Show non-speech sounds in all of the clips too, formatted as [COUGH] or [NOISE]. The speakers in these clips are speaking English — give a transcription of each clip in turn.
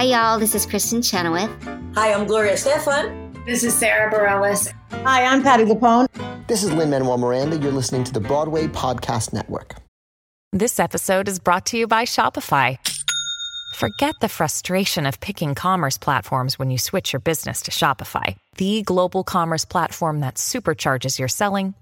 Hi, y'all. This is Kristin Chenoweth. Hi, I'm Gloria Estefan. This is Sara Bareilles. Hi, I'm Patti LuPone. This is Lin Manuel Miranda. You're listening to the Broadway Podcast Network. This episode is brought to you by Shopify. Forget the frustration of picking commerce platforms when you switch your business to Shopify, the global commerce platform that supercharges your selling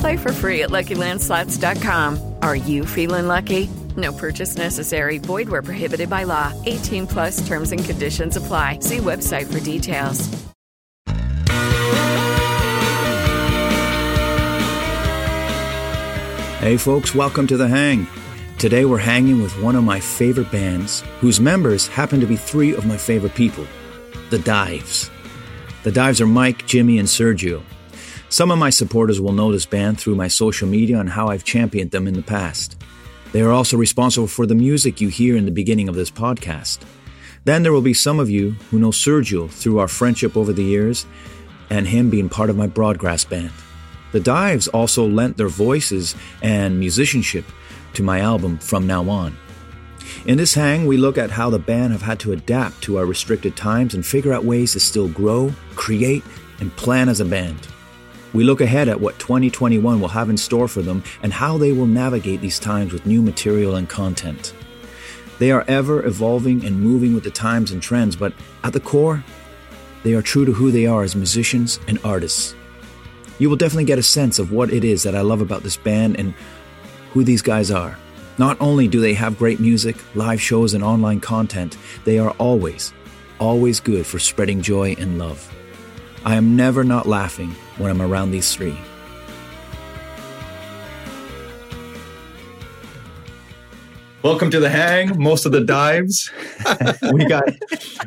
Play for free at LuckyLandSlots.com. Are you feeling lucky? No purchase necessary. Void where prohibited by law. 18 plus terms and conditions apply. See website for details. Hey folks, welcome to The Hang. Today we're hanging with one of my favorite bands, whose members happen to be three of my favorite people The Dives. The Dives are Mike, Jimmy, and Sergio. Some of my supporters will know this band through my social media and how I've championed them in the past. They are also responsible for the music you hear in the beginning of this podcast. Then there will be some of you who know Sergio through our friendship over the years and him being part of my Broadgrass band. The Dives also lent their voices and musicianship to my album From Now On. In this hang, we look at how the band have had to adapt to our restricted times and figure out ways to still grow, create, and plan as a band. We look ahead at what 2021 will have in store for them and how they will navigate these times with new material and content. They are ever evolving and moving with the times and trends, but at the core, they are true to who they are as musicians and artists. You will definitely get a sense of what it is that I love about this band and who these guys are. Not only do they have great music, live shows, and online content, they are always, always good for spreading joy and love. I am never not laughing when I'm around these three. Welcome to the hang. Most of the dives. [LAUGHS] we got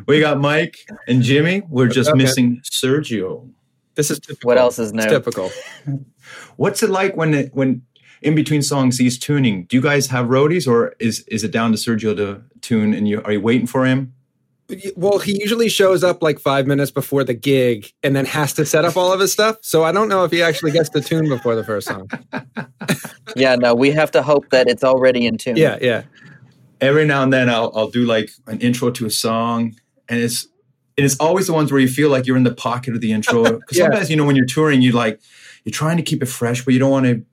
we got Mike and Jimmy. We're just Okay. missing Sergio. This is typical. What else is new? It's typical. What's it like when it, when in between songs he's tuning? Do you guys have roadies or is is it down to Sergio to tune and you are you waiting for him? Well, he usually shows up like five minutes before the gig and then has to set up all of his stuff. So I don't know if he actually gets the tune before the first song. [LAUGHS] Yeah, no, we have to hope that it's already in tune. Yeah, yeah. Every now and then I'll I'll do like an intro to a song and it's and it's always the ones where you feel like you're in the pocket of the intro. [LAUGHS] Because Yeah. sometimes you know when you're touring, you like you're trying to keep it fresh, but you don't want to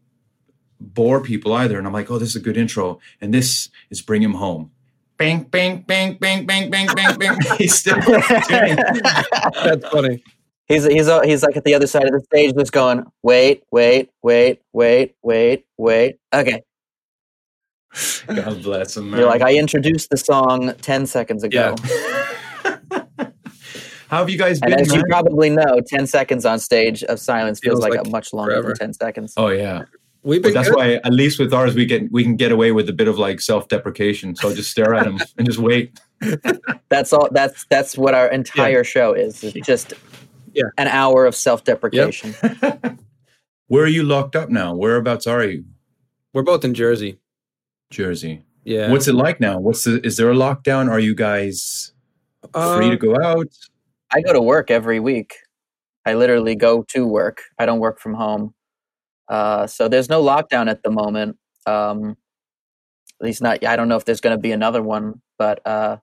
bore people either. And I'm like, oh, this is a good intro, and this is bring him home. Bang, bang, bang, bang, bang, bang, bang, bang. [LAUGHS] He's still [LAUGHS] tuning. That's funny. He's he's uh, he's like at the other side of the stage, just going, wait, wait, wait, wait, wait, wait. Okay, God bless him. Man. you're like, I introduced the song ten seconds ago, [LAUGHS] How have you guys been? and as you probably know, ten seconds on stage of silence feels, Feels like, like a much longer forever. than ten seconds. oh yeah. We've But been that's good. why, at least with ours, we can we can get away with a bit of like self-deprecation. So just stare at him and just wait. [LAUGHS] That's all. That's that's what our entire show is. It's just Yeah. an hour of self-deprecation. [LAUGHS] Where are you locked up now? Whereabouts are you? We're both in Jersey. Jersey. Yeah. What's it like now? What's the? Is there a lockdown? Are you guys free to Uh, go out? I go to work every week. I literally go to work. I don't work from home. Uh, so there's no lockdown at the moment. Um, at least not. I don't know if there's going to be another one, but uh,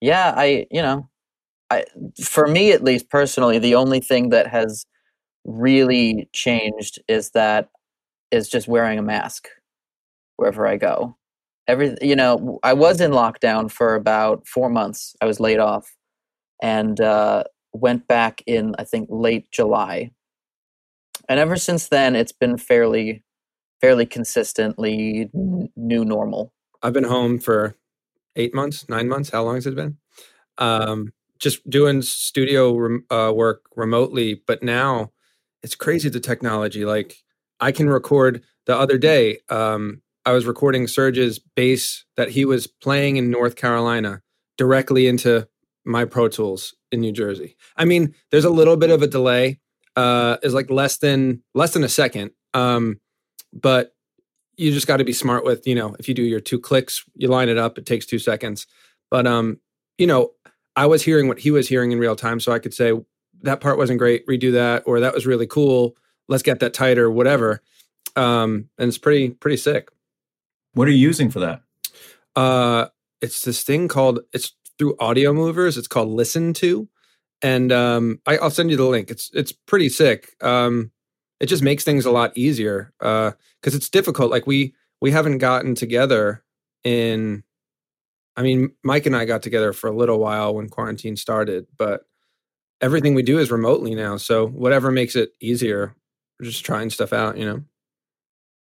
yeah, I you know, I for me at least personally, the only thing that has really changed is that is just wearing a mask wherever I go. Every you know, I was in lockdown for about four months. I was laid off, and uh, went back in I think late July. And ever since then, it's been fairly, fairly consistently new normal. I've been home for eight months, nine months. How long has it been? Um, just doing studio uh, work remotely. But now it's crazy the technology. Like I can record the other day. Um, I was recording Serge's bass that he was playing in North Carolina directly into my Pro Tools in New Jersey. I mean, there's a little bit of a delay. Uh, is like less than less than a second. Um, but you just got to be smart with you know if you do your two clicks, you line it up, it takes two seconds. But um, you know, I was hearing what he was hearing in real time, so I could say that part wasn't great, redo that, or that was really cool. Let's get that tighter, whatever. Um, and it's pretty pretty sick. What are you using for that? Uh, it's this thing called it's through Audiomovers. It's called Listen to, and um, I, I'll send you the link. It's it's pretty sick. Um, it just makes things a lot easier because it's difficult. Like we we haven't gotten together in. I mean, Mike and I got together for a little while when quarantine started, but everything we do is remotely now. So whatever makes it easier, we're just trying stuff out. You know.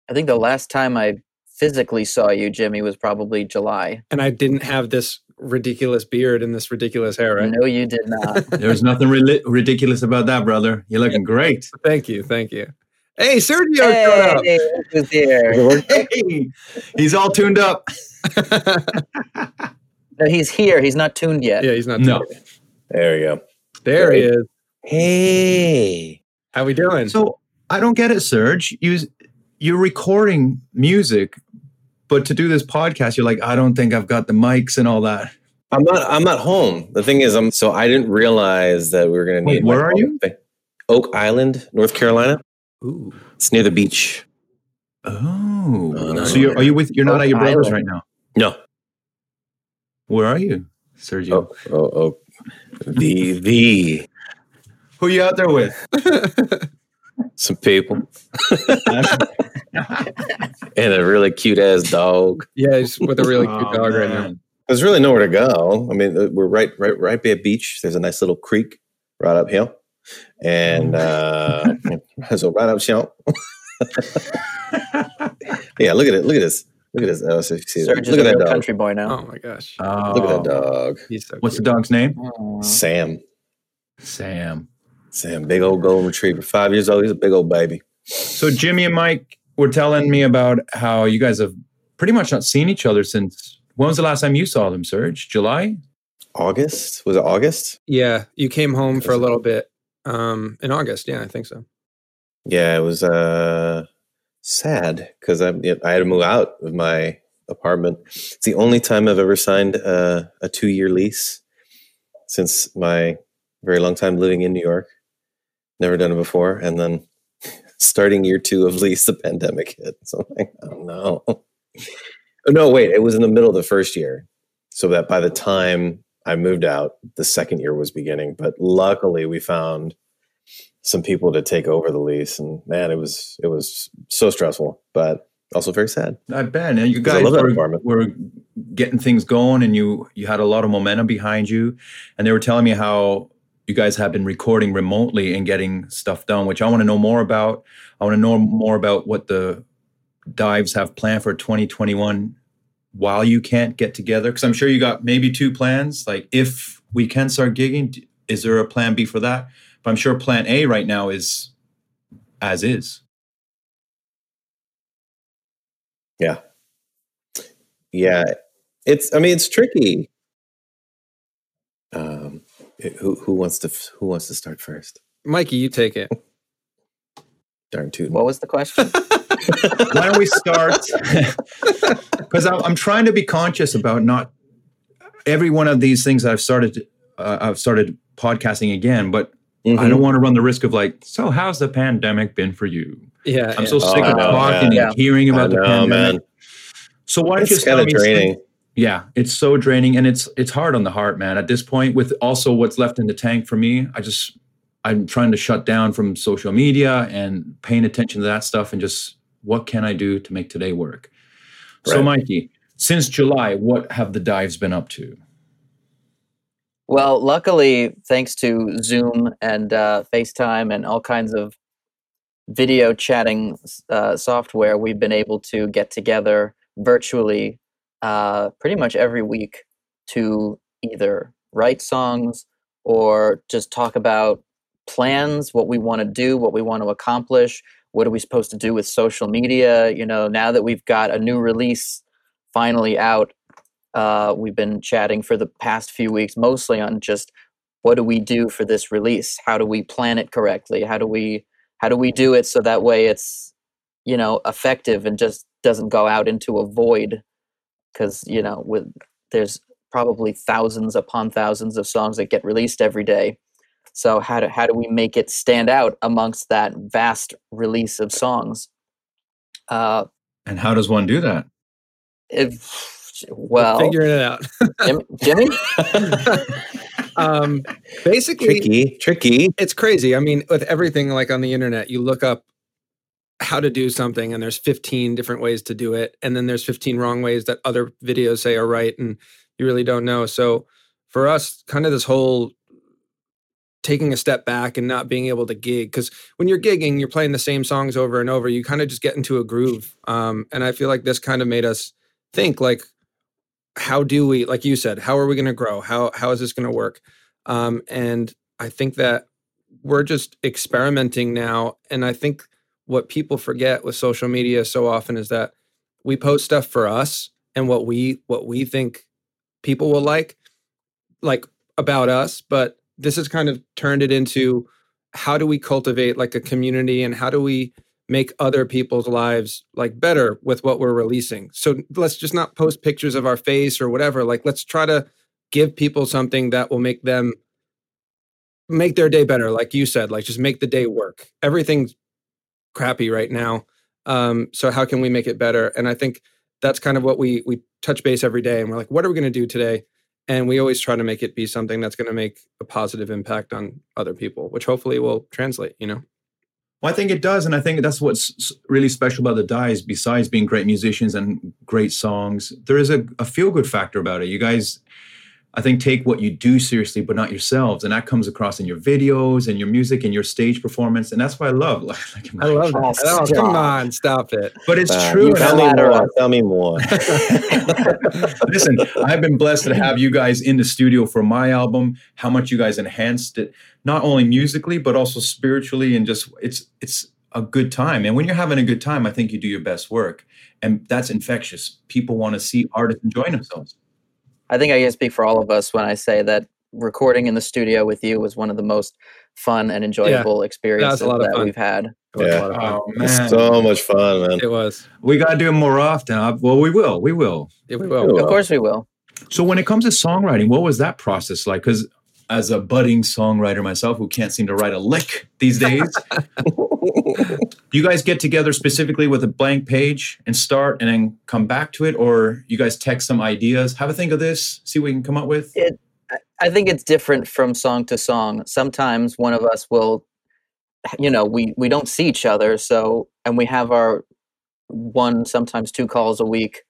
I think the last time I physically saw you, Jimmy, was probably July. And I didn't have this ridiculous beard and this ridiculous hair, right? No, you did not. [LAUGHS] There's nothing ri- ridiculous about that, brother. You're looking great. Thank you, thank you. Hey, Sergio showed. Hey, who's here? Hey, he's all tuned up. [LAUGHS] No, he's here. He's not tuned yet. Yeah, he's not. No. tuned. There we go. There he is. Hey. How we doing? So I don't get it, Serge. You you're recording music, but to do this podcast, you're like, I don't think I've got the mics and all that. I'm not I'm not home. The thing is I'm so I didn't realize that we were gonna Wait, need where are you? phone. Oak Island, North Carolina. Ooh. It's near the beach. Oh, oh no. so you're are you with? You're not Oak at your brother's Island. right now. No. Where are you, Sergio? Oh, oh, oh. The the Who you out there with? [LAUGHS] some people [LAUGHS] and a really cute ass dog. Yeah, he's with a really cute Oh, dog right now. There's really nowhere to go. I mean, uh, we're right, right, right by a beach. There's a nice little creek right uphill, and uh, [LAUGHS] so right up hill. [LAUGHS] yeah, look at it. Look at this. Look at this. Oh, so you see that. Look at that dog. country boy now. Oh my gosh, Oh, Look at that dog. he's so. What's the dog's name? Aw. Sam. Sam. Sam, big old golden retriever. Five years old. He's a big old baby. So Jimmy and Mike were telling me about how you guys have pretty much not seen each other since. When was the last time you saw them, Serge? July? August? Was it August? Yeah, you came home for a little bit um, in August. Yeah, I think so. Yeah, it was uh sad because I I had to move out of my apartment. It's the only time I've ever signed uh, a two year lease since my very long time living in New York. Never done it before, and then [LAUGHS] starting year two of lease, the pandemic hit. So I'm like, oh no. Oh, no, wait, it was in the middle of the first year, so that by the time I moved out, the second year was beginning. But luckily, we found some people to take over the lease, and man, it was it was so stressful, but also very sad. I bet. And you guys were, were getting things going and you you had a lot of momentum behind you. And they were telling me how you guys have been recording remotely and getting stuff done, which I want to know more about. I want to know more about what the dives have planned for 2021 while you can't get together. Because I'm sure you got maybe two plans. Like if we can start gigging, is there a plan B for that? But I'm sure plan A right now is as is. Yeah, yeah. It's I mean it's tricky. Who who wants to who wants to start first? Mikey, you take it. [LAUGHS] Darn tootin'. What was the question? [LAUGHS] why don't we start? [LAUGHS] Because I'm, I'm trying to be conscious about not every one of these things I've started. Uh, I've started podcasting again, but I Mhm. don't want to run the risk of like, so how's the pandemic been for you? Yeah, I'm yeah. so sick Oh, of know, talking yeah. and hearing I about the know, pandemic. man. So why don't you It's tell kind of me? Yeah, it's so draining and it's it's hard on the heart, man. At this point, with also what's left in the tank for me, I just I'm trying to shut down from social media and paying attention to that stuff and just what can I do to make today work? So, Mikey, since July, what have the dives been up to? Well, luckily, thanks to Zoom and uh, FaceTime and all kinds of video chatting uh, software, we've been able to get together virtually uh, pretty much every week to either write songs or just talk about plans, what we want to do, what we want to accomplish, what are we supposed to do with social media. You know, now that we've got a new release finally out, uh, we've been chatting for the past few weeks mostly on just what do we do for this release how do we plan it correctly how do we how do we do it so that way it's you know effective and just doesn't go out into a void because you know with there's probably thousands upon thousands of songs that get released every day so how do how do we make it stand out amongst that vast release of songs uh And how does one do that? if well figuring it out. Jim- jimmy [LAUGHS] [LAUGHS] um, basically, tricky, tricky. It's crazy. I mean, with everything like on the internet, you look up how to do something, and there's 15 different ways to do it, and then there's 15 wrong ways that other videos say are right, and you really don't know. So for us, kind of this whole taking a step back and not being able to gig because when you're gigging you're playing the same songs over and over you kind of just get into a groove um, and i feel like this kind of made us think like how do we like you said how are we going to grow how how is this going to work um, and i think that we're just experimenting now and i think what people forget with social media so often is that we post stuff for us and what we what we think people will like like about us but this has kind of turned it into how do we cultivate like a community and how do we make other people's lives like better with what we're releasing? So let's just not post pictures of our face or whatever like let's try to give people something that will make them make their day better like you said like just make the day work. Everything's crappy right now um so how can we make it better and i think that's kind of what we we touch base every day and we're like what are we going to do today and we always try to make it be something that's going to make a positive impact on other people which hopefully will translate you know Well, I think it does, and I think that's what's really special about the Dives. Besides being great musicians and great songs, there is a, a feel good factor about it. You guys, I think, take what you do seriously, but not yourselves, and that comes across in your videos and your music and your stage performance, and that's why I love. [LAUGHS] Like, like i love that oh, come on stop it But it's Uh, true. you and I tell me more. Tell me more. [LAUGHS] [LAUGHS] Listen, I've been blessed to have you guys in the studio for my album. How much you guys enhanced it, not only musically but also spiritually, and just it's it's a good time. And when you're having a good time, I think you do your best work, and that's infectious. People want to see artists enjoying themselves. I think I can speak for all of us when I say that recording in the studio with you was one of the most fun and enjoyable experiences lot of that we've had. Yeah. Oh It's man, so much fun, man. it was we got to do it more often. Uh, Well, we will. We will. yeah, we We will will. Of course we will. So when it comes to songwriting, what was that process like? Because as a budding songwriter myself, who can't seem to write a lick these days, [LAUGHS] you guys get together specifically with a blank page and start, and then come back to it, or you guys text some ideas, have a think of this, see what we can come up with? It, I- think it's different from song to song. Sometimes one of us will, you know, we we don't see each other, so and we have our one sometimes two calls a week,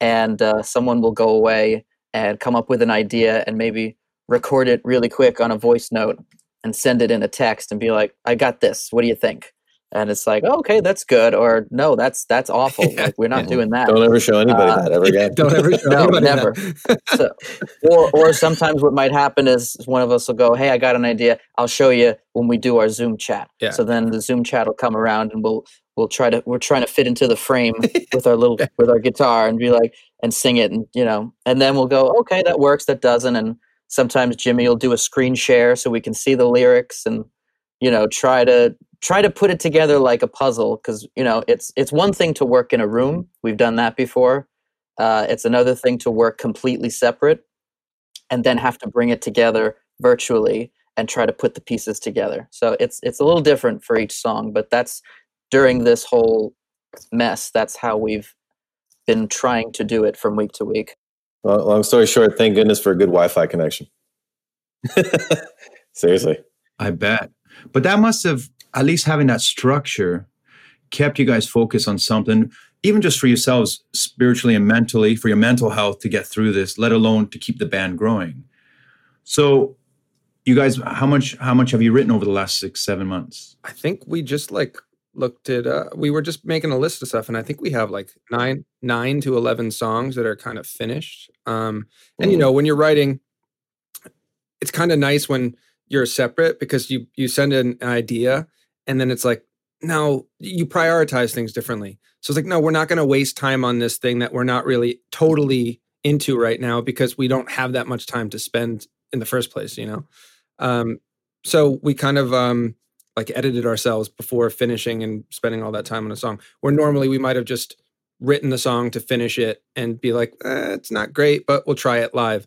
and uh, someone will go away and come up with an idea and maybe record it really quick on a voice note and send it in a text and be like, "I got this. What do you think?" And it's like, oh, "Okay, that's good," or "No, that's that's awful. [LAUGHS] Like we're not doing that." Don't ever show anybody Uh, that ever again. don't ever show No, [LAUGHS] anybody never. that. so, or or sometimes what might happen is one of us will go, "Hey, I got an idea. I'll show you when we do our Zoom chat." Yeah. So then the Zoom chat will come around, and we'll we'll try to we're trying to fit into the frame [LAUGHS] with our little with our guitar and be like and sing it, and you know, and then we'll go, "Okay, that works. That doesn't." And sometimes Jimmy will do a screen share so we can see the lyrics and you know try to try to put it together like a puzzle because you know it's it's one thing to work in a room. We've done that before. Uh, it's another thing to work completely separate and then have to bring it together virtually and try to put the pieces together. So it's it's a little different for each song but that's during this whole mess that's how we've been trying to do it from week to week Well, long story short, thank goodness for a good Wi-Fi connection. [LAUGHS] Seriously. I bet. But that must have, at least having that structure, kept you guys focused on something, even just for yourselves, spiritually and mentally, for your mental health to get through this, let alone to keep the band growing. So, you guys, how much how much have you written over the last six seven months? I think we just like looked at uh we were just making a list of stuff and I think we have like 9 9 to 11 songs that are kind of finished. Um and you know when you're writing it's kind of nice when you're separate because you you send an idea and then it's like now you prioritize things differently. So it's like no we're not going to waste time on this thing that we're not really totally into right now because we don't have that much time to spend in the first place, you know. Um so we kind of um like edited ourselves before finishing and spending all that time on a song. Where normally we might have just written the song to finish it and be like, eh, it's not great, but we'll try it live.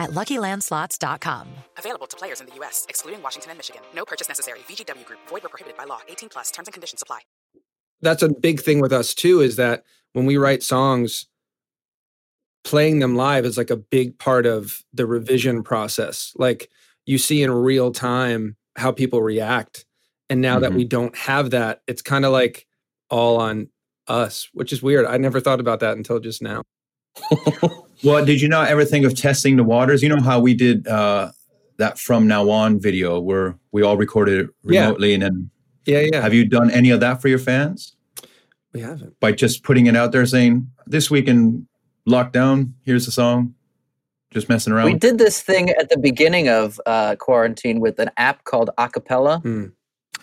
at luckylandslots.com. Available to players in the U.S., excluding Washington and Michigan. No purchase necessary. VGW Group, void were prohibited by law. 18 plus terms and conditions apply. That's a big thing with us too, is that when we write songs, playing them live is like a big part of the revision process. Like you see in real time how people react. And now that we mm-hmm. don't have that, it's kind of like all on us, which is weird. I never thought about that until just now. Well, did you not ever think of testing the waters? You know how we did uh, that from now on video where we all recorded it Yeah. remotely and then Yeah, yeah. have you done any of that for your fans? We haven't. By just putting it out there saying, this week in lockdown, here's the song. Just messing around. We did this thing at the beginning of uh, quarantine with an app called Acapella,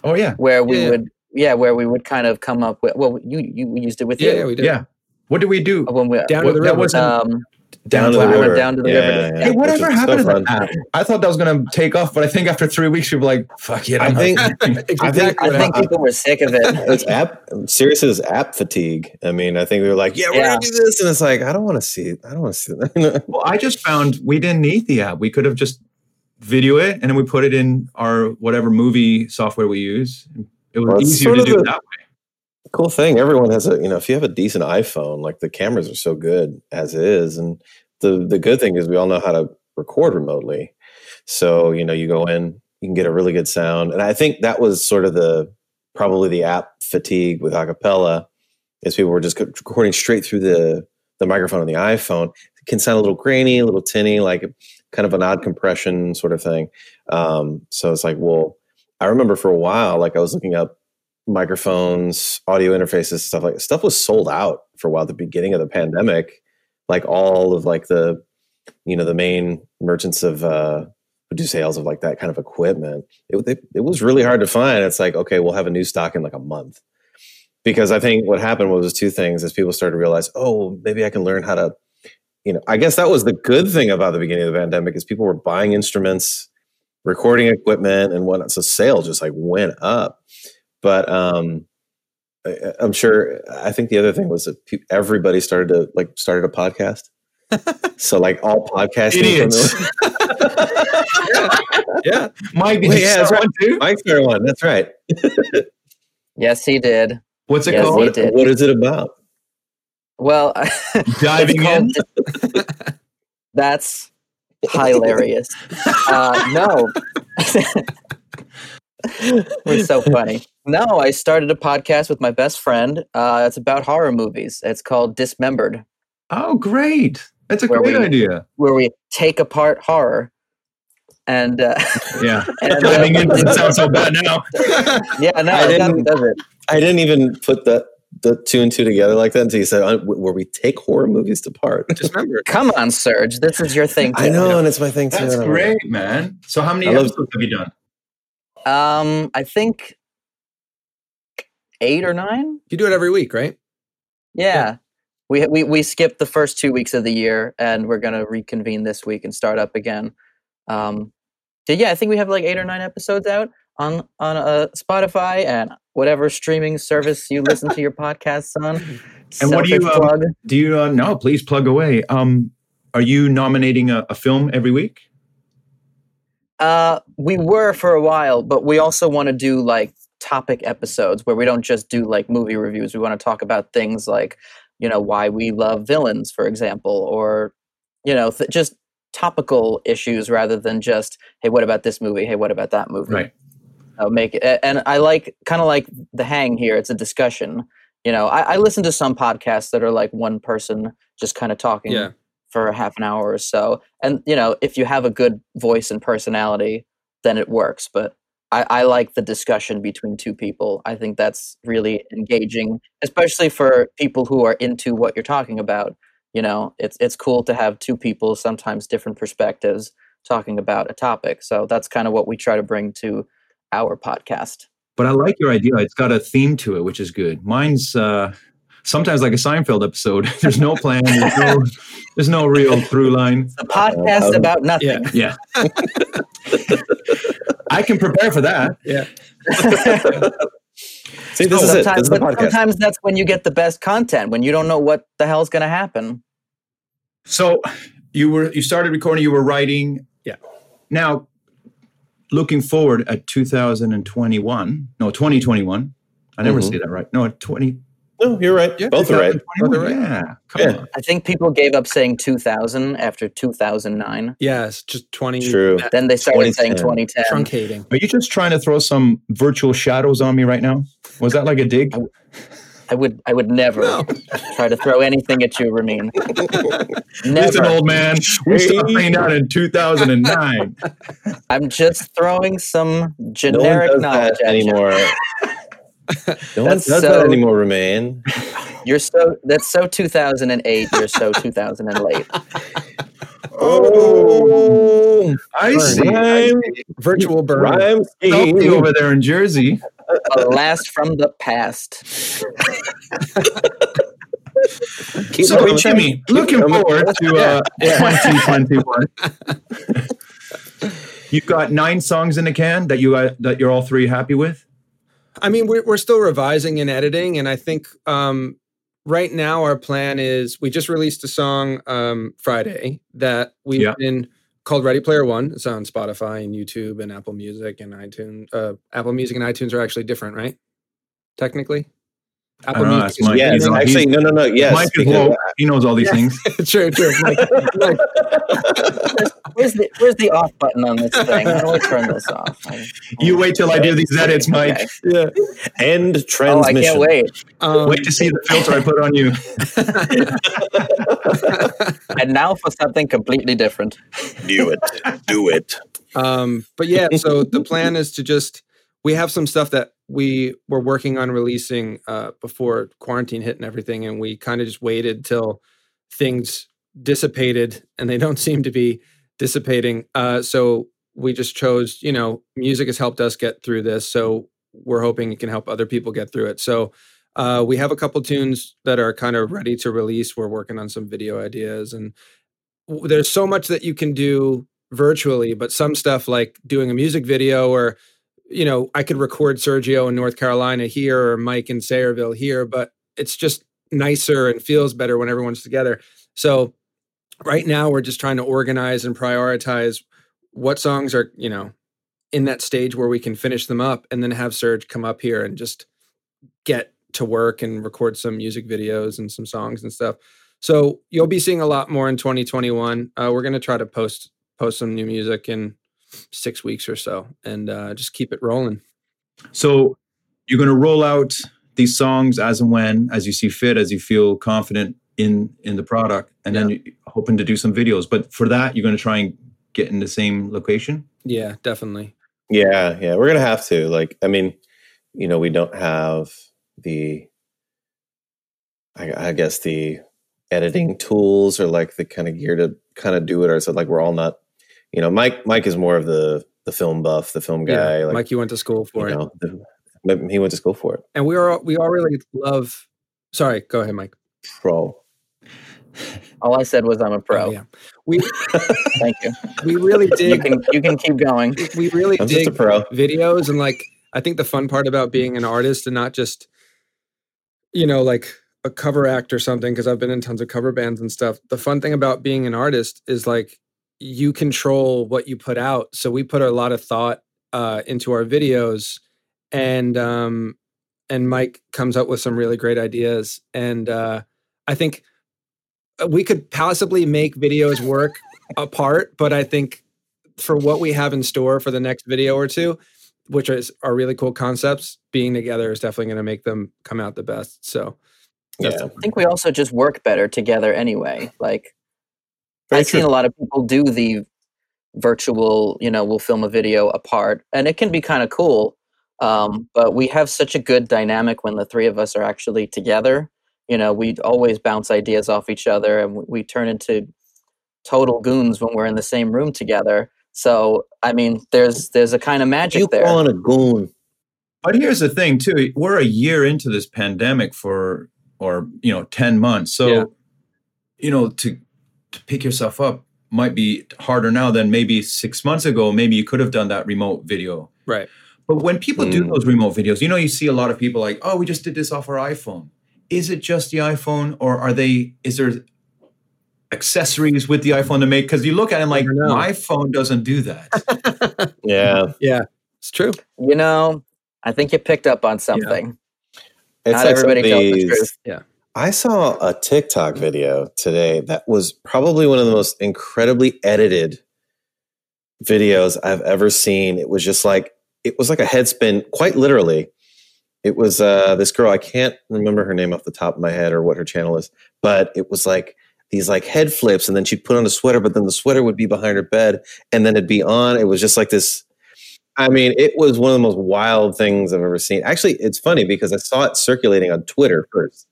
Oh yeah. where we Yeah, yeah. would yeah, where we would kind of come up with. Well, you you used it with Yeah, you. yeah, we did. Yeah. What did we do? When we, Down to the river. wasn't- Um, Down to the went river. down to the Yeah, river. yeah, to- yeah. Hey, whatever happened so to that app? I thought that was going to take off, but I think after three weeks, you're like, fuck it. I I'm think not- [LAUGHS] I think I think people were sick of it. [LAUGHS] it's app serious as app fatigue. I mean, I think we were like, yeah, we're Yeah. gonna do this, and it's like, I don't want to see it. I don't want to see that. [LAUGHS] well, I just found we didn't need the app. We could have just video it and then we put it in our whatever movie software we use. It was Well, easier to do the- it that way. Cool thing. Everyone has a, you know, if you have a decent iPhone, like the cameras are so good as is, and the the good thing is we all know how to record remotely. So you know, you go in, you can get a really good sound, and I think that was sort of the probably the app fatigue with acapella, is people were just recording straight through the the microphone on the iPhone. It can sound a little grainy, a little tinny, like kind of an odd compression sort of thing. Um, so it's like, well, I remember for a while, like I was looking up microphones, audio interfaces, stuff like stuff was sold out for a while at the beginning of the pandemic. Like all of like the, you know, the main merchants of uh who do sales of like that kind of equipment. It, it, it was really hard to find. It's like, okay, we'll have a new stock in like a month. Because I think what happened was two things as people started to realize, oh, maybe I can learn how to, you know, I guess that was the good thing about the beginning of the pandemic is people were buying instruments, recording equipment and whatnot. So sales just like went up but um I, i'm sure i think the other thing was that pe- everybody started to like started a podcast [LAUGHS] so like all podcasting Idiots. [LAUGHS] yeah Mike, did Wait, yeah, that's right. one too? Mike started one that's right Yes, he did. What's it Yes, called? what, what is it about Well, [LAUGHS] Diving in? in. That's hilarious. uh, no, we're so funny. No, I started a podcast with my best friend. Uh, it's about horror movies. It's called Dismembered, Oh, great. That's a Where great we- idea. where we take apart horror. And uh, Yeah. [LAUGHS] And, uh, in doesn't sound so bad now. [LAUGHS] yeah, no, I didn't- doesn't, does it? i didn't even put that the two and two together like that until you said, uh, where we take horror movies to part. [LAUGHS] Dismembered. Come on, Serge. This is your thing. I know, and it's my thing too. That's great, man. So how many I love- episodes have you done? Um, I think eight or nine. You do it every week, right? Yeah. We, we we skipped the first two weeks of the year, and we're gonna reconvene this week and start up again. Um, yeah, I think we have like eight or nine episodes out on on uh, Spotify and whatever streaming service you listen to your podcasts on. [LAUGHS] And what do you um, do? You uh, no, please plug away. Um, are you nominating a, a film every week? Uh, we were for a while, but we also want to do like topic episodes where we don't just do like movie reviews. We want to talk about things like, you know, why we love villains, for example, or you know, th- just topical issues rather than just, hey, what about this movie? Hey, what about that movie? Right. uh, make it and i like kind of like the hang here it's a discussion you know I, I listen to some podcasts that are like one person just kind of talking Yeah. for half an hour or so and you know if you have a good voice and personality then it works but I, I like the discussion between two people i think that's really engaging especially for people who are into what you're talking about you know it's it's cool to have two people sometimes different perspectives talking about a topic so that's kind of what we try to bring to our podcast But I like your idea. It's got a theme to it, which is good. Mine's uh, sometimes like a Seinfeld episode. [LAUGHS] there's no plan. There's no, [LAUGHS] there's no real through line. a podcast about nothing Yeah. [LAUGHS] I can prepare for that. Yeah. [LAUGHS] See, this is it. This sometimes, is the but podcast. sometimes that's when you get the best content when you don't know what the hell's going to happen So you were you started recording. You were writing. Yeah. Now, looking forward at 2021. No, 2021. I never Mhm. say that right. No, 20. No, you're right. Yeah, Both are right. 2021. Yeah. Come Yeah. on. i think people gave up saying 2000 after 2009 Yeah, it's just 20. True. then they started saying 2010. 2010 Truncating. Are you just trying to throw some virtual shadows on me right now? Was that like a dig? i would i would never try to throw anything at you ramin [LAUGHS] Listen, never old man. We stopped playing out in 2009. [LAUGHS] i'm just throwing some No one generic does knowledge that at you. anymore. [LAUGHS] no one That's does so- that anymore, Ramin. you're so that's so 2008 you're so 2008. [LAUGHS] Oh, I see. rhyme, Virtual burn. rhyme Healthy scheme. over there in Jersey. a blast from the past Keep So, coming. Jimmy, Keep looking coming. forward to uh, 2021. [LAUGHS] You've got nine songs in the can that you uh, that you're all three happy with. I mean, we're we're still revising and editing, and I think um, right now our plan is we just released a song um, Friday that we've Yeah. been called Ready Player One. It's on Spotify and YouTube and Apple Music and iTunes. Uh, Apple Music and iTunes are actually different, right? Technically, I don't know, that's is Mike. Yes, He's on- actually, he's- no, no, no. Yes, Mike is because- woke. He knows all these things. [LAUGHS] true, true. Like, like, [LAUGHS] where's the where's the off button on this thing how do i turn this off I- [LAUGHS] You wait till I do these edits, Mike. Okay. yeah. End oh i transmission. can't wait Um, Wait to see the filter I put on you. and now for something completely different Do it. Do it. Um, but yeah, so the plan is to just we have some stuff that we were working on releasing uh, before quarantine hit and everything, and we kind of just waited till things dissipated, and they [LAUGHS] don't seem to be dissipating. Uh, so we just chose, you know, music has helped us get through this, so we're hoping it can help other people get through it. So uh, we have a couple tunes that are kind of ready to release. We're working on some video ideas, and there's so much that you can do virtually, but some stuff like doing a music video or you know, I could record Sergio in North Carolina here or Mike in Sayreville here, but it's just nicer and feels better when everyone's together. So right now we're just trying to organize and prioritize what songs are, you know, in that stage where we can finish them up and then have Serge come up here and just get to work and record some music videos and some songs and stuff. So you'll be seeing a lot more in 2021. Uh, we're going to try to post post some new music in six weeks or so and uh, just keep it rolling. So you're going to roll out these songs as and when, as you see fit, as you feel confident in in the product, and then you're hoping to do some videos. But for that, you're going to try and get in the same location. Yeah, definitely. Yeah, yeah, we're gonna have to. Like, I mean, you know, we don't have the I, I guess the editing tools or like the kind of gear to kind of do it, or is it like we're all not? You know, Mike Mike is more of the the film buff, the film guy. yeah, like, Mike, you went to school for you it, know, the- he went to school for it. and we are we all really love. Sorry, go ahead, Mike. Pro. All I said was I'm a pro. Oh, yeah, we [LAUGHS] Thank you. we really You dig. can you can keep going. [LAUGHS] we really I'm just dig a pro. videos and like I think the fun part about being an artist and not just you know like a cover act or something because I've been in tons of cover bands and stuff. The fun thing about being an artist is like you control what you put out. So we put a lot of thought uh, into our videos, and um, and Mike comes up with some really great ideas. And uh, I think uh, we could possibly make videos work apart, but I think for what we have in store for the next video or two, which is are really cool concepts, being together is definitely going to make them come out the best. So Yeah. I think we also just work better together anyway. Like Very I've seen a lot of people do the virtual, you know, we'll film a video apart and it can be kind of cool. Um, but we have such a good dynamic when the three of us are actually together. You know, we always bounce ideas off each other and we, we turn into total goons when we're in the same room together. So, I mean, there's there's a kind of magic You there. calling a goon? But here's the thing, too. We're a year into this pandemic for, or you know, ten months. So, Yeah. you know, to to pick yourself up might be harder now than maybe six months ago. Maybe you could have done that remote video. right. But when people do Mm. those remote videos, you know, you see a lot of people like, "Oh, we just did this off our iPhone." Is it just the iPhone, or are they? Is there accessories with the iPhone to make? Because you look at it like, Never know. my phone doesn't do that. [LAUGHS] Yeah, Yeah, it's true. You know, I think you picked up on something. it's Not like everybody of tells the truth. Yeah. I saw a TikTok video today that was probably one of the most incredibly edited videos I've ever seen. It was just like it was like a head spin, quite literally. It was uh, this girl. I can't remember her name off the top of my head or what her channel is, but it was like these like head flips, and then she'd put on a sweater, but then the sweater would be behind her bed, and then it'd be on. It was just like this. I mean, it was one of the most wild things I've ever seen. Actually, it's funny because I saw it circulating on Twitter first.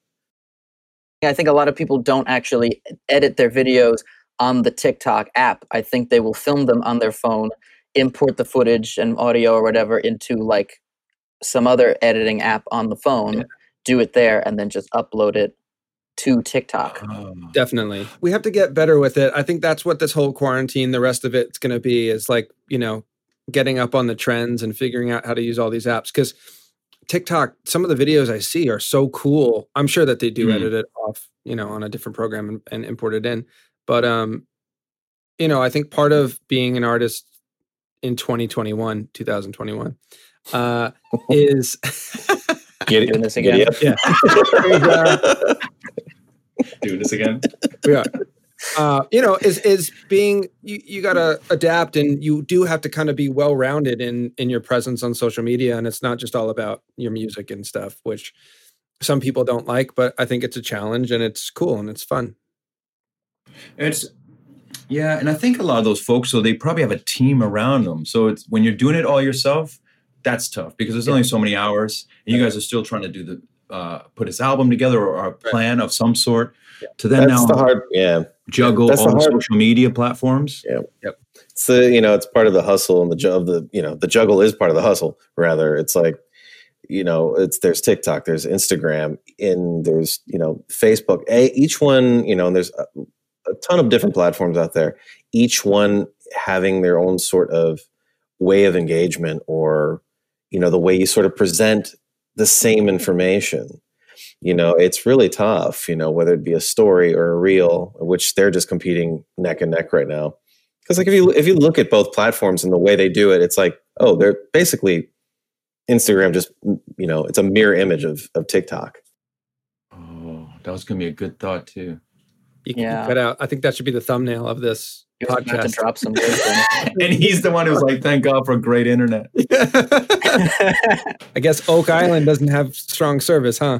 I think a lot of people don't actually edit their videos on the TikTok app. I think they will film them on their phone, import the footage and audio or whatever into like some other editing app on the phone, do it there, and then just upload it to TikTok. Oh. Definitely. We have to get better with it. I think that's what this whole quarantine, the rest of it's going to be is like, you know, getting up on the trends and figuring out how to use all these apps. Because TikTok, some of the videos I see are so cool. I'm sure that they do Mm. edit it off, you know, on a different program and, and import it in. But, um, you know, I think part of being an artist in 2021, 2021, uh, [LAUGHS] is Get [LAUGHS] [LAUGHS] Doing this again? up. yeah, uh, Doing this again. we are. Uh, you know, is is being you, you gotta adapt and you do have to kind of be well rounded in in your presence on social media. And it's not just all about your music and stuff, which some people don't like, but I think it's a challenge and it's cool and it's fun. It's yeah, and I think a lot of those folks, so they probably have a team around them. So it's when you're doing it all yourself, that's tough because there's only so many hours, and you guys are still trying to do the uh, put this album together or a plan of some sort. To then That's now the hard, yeah. Juggle That's all the the hard- social media platforms. Yeah. Yep. It's the you know it's part of the hustle and the ju- of the you know the juggle is part of the hustle. Rather, it's like you know it's there's TikTok, there's Instagram, and there's you know Facebook. A, each one you know and there's a, a ton of different platforms out there. Each one having their own sort of way of engagement or you know the way you sort of present the same information you know it's really tough you know whether it be a story or a reel which they're just competing neck and neck right now because like if you if you look at both platforms and the way they do it it's like oh they're basically instagram just you know it's a mirror image of of tiktok Oh, that was gonna be a good thought too. You can Yeah. cut out. I think that should be the thumbnail of this You're to podcast. drop some [LAUGHS] and he's the one who's like, "Thank God for great internet." [LAUGHS] [LAUGHS] I guess Oak Island doesn't have strong service, huh?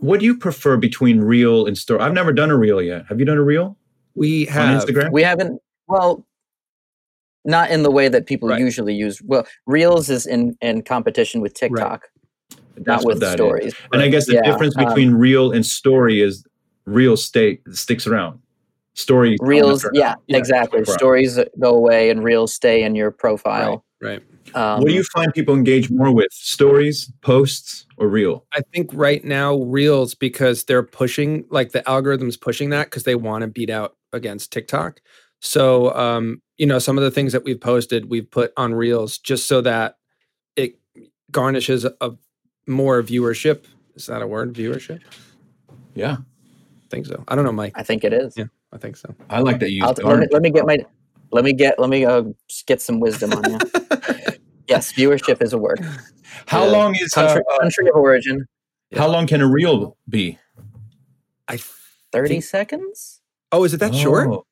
What do you prefer between reel and story? I've never done a reel yet. Have you done a reel? We on have. Instagram. We haven't. Well, not in the way that people usually use. Well, Reels is in in competition with TikTok, That's not what with that is. stories. And I guess the Yeah, difference um, between reel and story is real stay sticks around. Story Reels, after- yeah, exactly. Stories go away and Reels stay in your profile. Right. Um, what do you find people engage more with? Stories, posts, or reel? I think right now Reels because they're pushing like the algorithm's pushing that because they want to beat out against TikTok. So um, you know, some of the things that we've posted, we've put on Reels just so that it garnishes a more viewership. Is that a word? Viewership? Yeah. I think so. I don't know, Mike. I think it is. Yeah, I think so. I like that you I'll, let, me, let me get my. Let me get. Let me uh, get some wisdom on you. [LAUGHS] yes, viewership is a word. How Uh, long is uh, country, uh, country of origin? how long can a reel be? I Thirty think- seconds, Oh, is it that short? Oh,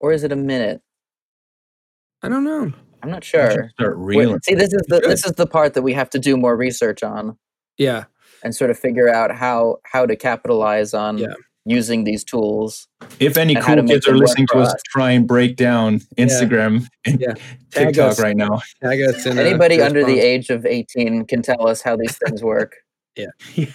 or is it a minute? I don't know. I'm not sure. Start Wait, see, this is the should. this is the part that we have to do more research on Yeah. and sort of figure out how how to capitalize on Yeah. Using these tools. If any and how to cool kids are listening to us, us. try and break down Instagram and Yeah. TikTok us. right now. Tag us in, Anybody those under the age of 18 can tell us how these things work. [LAUGHS] Yeah.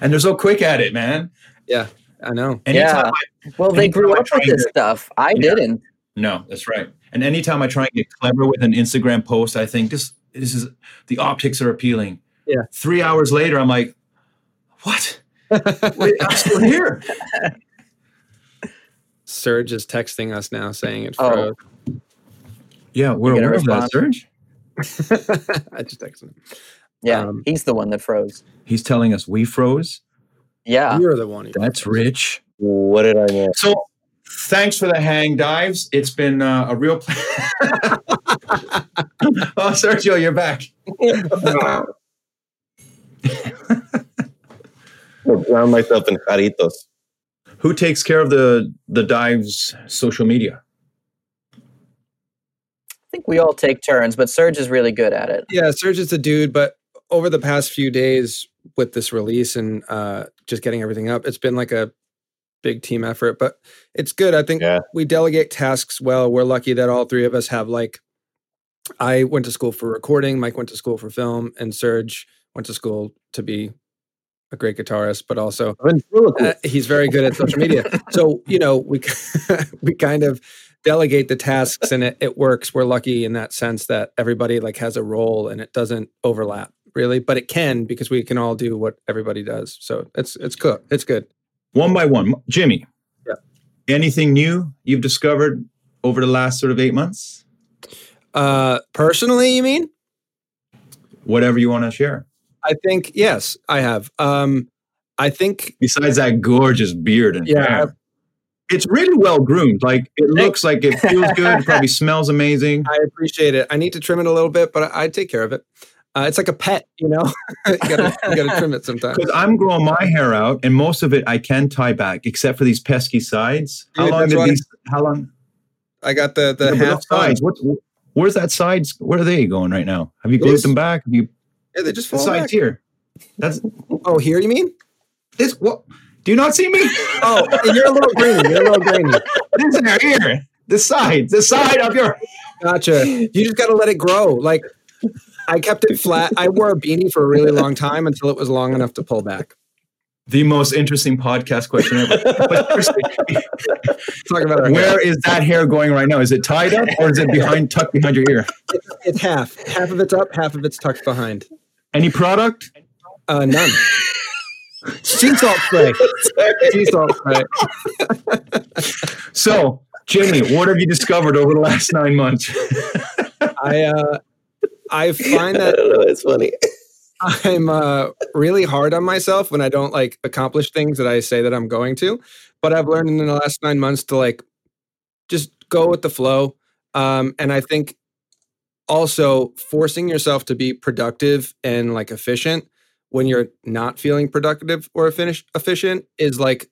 And they're so quick at it, man. Yeah, I know. Anytime Yeah. I- Well, they grew up with this get- stuff. I Yeah. didn't. No, that's right. And anytime I try and get clever with an Instagram post, I think this this is the optics are appealing. Yeah. Three hours later, I'm like, what? Wait, [LAUGHS] I'm still here. Serge is texting us now saying it Oh. froze. Yeah, we're You aware of that. Serge. [LAUGHS] I just texted him. Yeah, Um, he's the one that froze. He's telling us we froze. Yeah. You're the one. who- That's rich. What did I miss? So thanks for the hang dives. It's been uh, a real pleasure. [LAUGHS] oh, Sergio, you're back. I'll drown myself in Jarritos. Who takes care of the the dives social media? I think we all take turns, but Serge is really good at it. Yeah, Serge is the dude, but over the past few days with this release and uh, just getting everything up, it's been like a big team effort, but it's good. I think Yeah. we delegate tasks well. We're lucky that all three of us have like I went to school for recording, Mike went to school for film, and Serge went to school to be a great guitarist, but also uh, he's very good at social media. so you know we [LAUGHS] we kind of delegate the tasks and it, it works. We're lucky in that sense that everybody like has a role and it doesn't overlap really, but it can because we can all do what everybody does. So it's it's good. It's good. One by one, Jimmy. Yeah. Anything new you've discovered over the last sort of eight months? Uh, personally, you mean? Whatever you want to share. I think yes, I have. Um, I think Besides that gorgeous beard and Yeah. hair. It's really well groomed. Like it looks like it feels [LAUGHS] good. It probably smells amazing. I appreciate it. I need to trim it a little bit, but I, I take care of it. Uh, it's like a pet, you know. [LAUGHS] you gotta you gotta trim it sometimes. Because I'm growing my hair out, and most of it I can tie back, except for these pesky sides. How long did these? How long? I got the the Yeah, half sides. What? Where's that sides? Where are they going right now? Have you glued them back? Have you? Yeah, they just The fall sides back. here. That's Oh, here you mean? this. What? Do you not see me? Oh, you're a little grainy. You're a little grainy. This here, here. The side. The side of your. Gotcha. You just got to let it grow. Like I kept it flat. I wore a beanie for a really long time until it was long enough to pull back. The most interesting podcast question ever. [LAUGHS] Talk about where is that hair going right now? Is it tied up or is it behind tucked behind your ear? It's, it's half. Half of it's up, half of it's tucked behind. Any product? Uh, none. [LAUGHS] sea salt spray. sea salt spray. So, Jimmy, what have you discovered over the last nine months? [LAUGHS] I uh, I find [LAUGHS] I that don't know. It's funny. I'm uh, really hard on myself when I don't like accomplish things that I say that I'm going to. But I've learned in the last nine months to like just go with the flow. Um, and I think also forcing yourself to be productive and like efficient when you're not feeling productive or finish efficient is like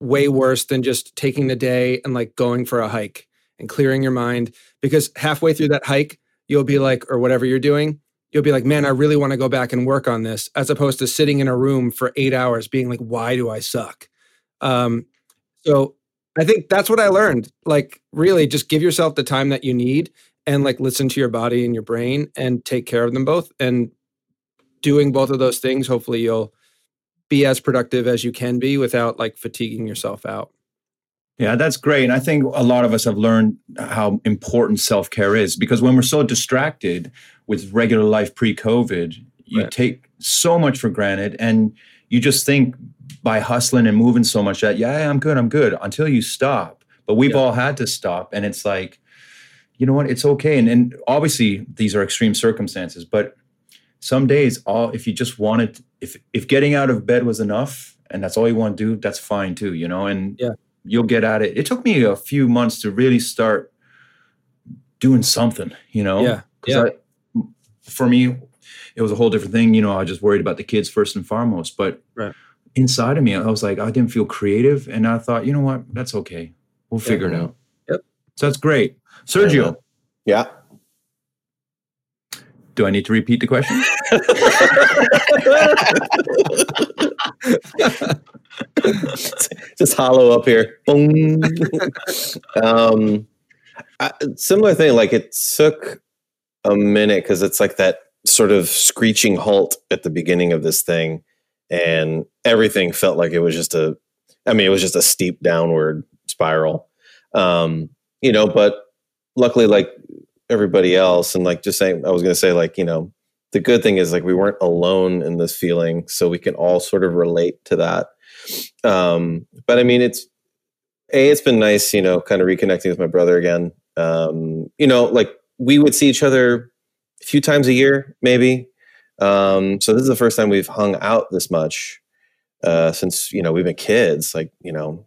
way worse than just taking the day and like going for a hike and clearing your mind because halfway through that hike you'll be like or whatever you're doing you'll be like man i really want to go back and work on this as opposed to sitting in a room for eight hours being like why do i suck? Um, so i think that's what i learned. Like really just give yourself the time that you need and like listen to your body and your brain and take care of them both and doing both of those things hopefully you'll be as productive as you can be without like fatiguing yourself out Yeah, that's great. And I think a lot of us have learned how important self care is because when we're so distracted with regular life pre COVID, you Right. take so much for granted and you just think by hustling and moving so much that, yeah, I'm good, I'm good until you stop. But we've all had to stop. And it's like, you know what? It's okay. And, and obviously, these are extreme circumstances, but some days, all if you just wanted, if if getting out of bed was enough, and that's all you want to do, that's fine too, you know. And Yeah. you'll get at it. It took me a few months to really start doing something, you know. Yeah, yeah. I, for me, it was a whole different thing. You know, I was just worried about the kids first and foremost. But Right. inside of me, I was like, I didn't feel creative, and I thought, you know what, that's okay. We'll figure it out. Yep. So that's great, Sergio. Yeah. Do I need to repeat the question? [LAUGHS] just hollow up here. Boom. um, I, similar thing. Like it took a minute because it's like that sort of screeching halt at the beginning of this thing, and everything felt like it was just a. I mean, it was just a steep downward spiral. Um, you know, but luckily, like everybody else, and like just saying, I was going to say, like you know, the good thing is like we weren't alone in this feeling, so we can all sort of relate to that. Um, but I mean, it's a. It's been nice, you know, kind of reconnecting with my brother again. Um, you know, like we would see each other a few times a year, maybe. Um, so this is the first time we've hung out this much uh, since you know we've been kids. Like you know,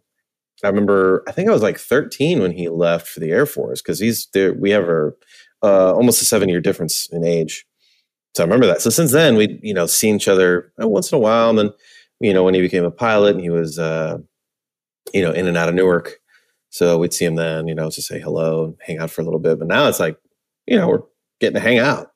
I remember I think I was like 13 when he left for the Air Force because he's there. We have a uh, almost a seven year difference in age. So I remember that. So since then, we you know seen each other uh, once in a while, and then you know when he became a pilot and he was uh, you know in and out of Newark, so we'd see him then, you know, to say hello and hang out for a little bit. But now it's like, you know, we're getting to hang out,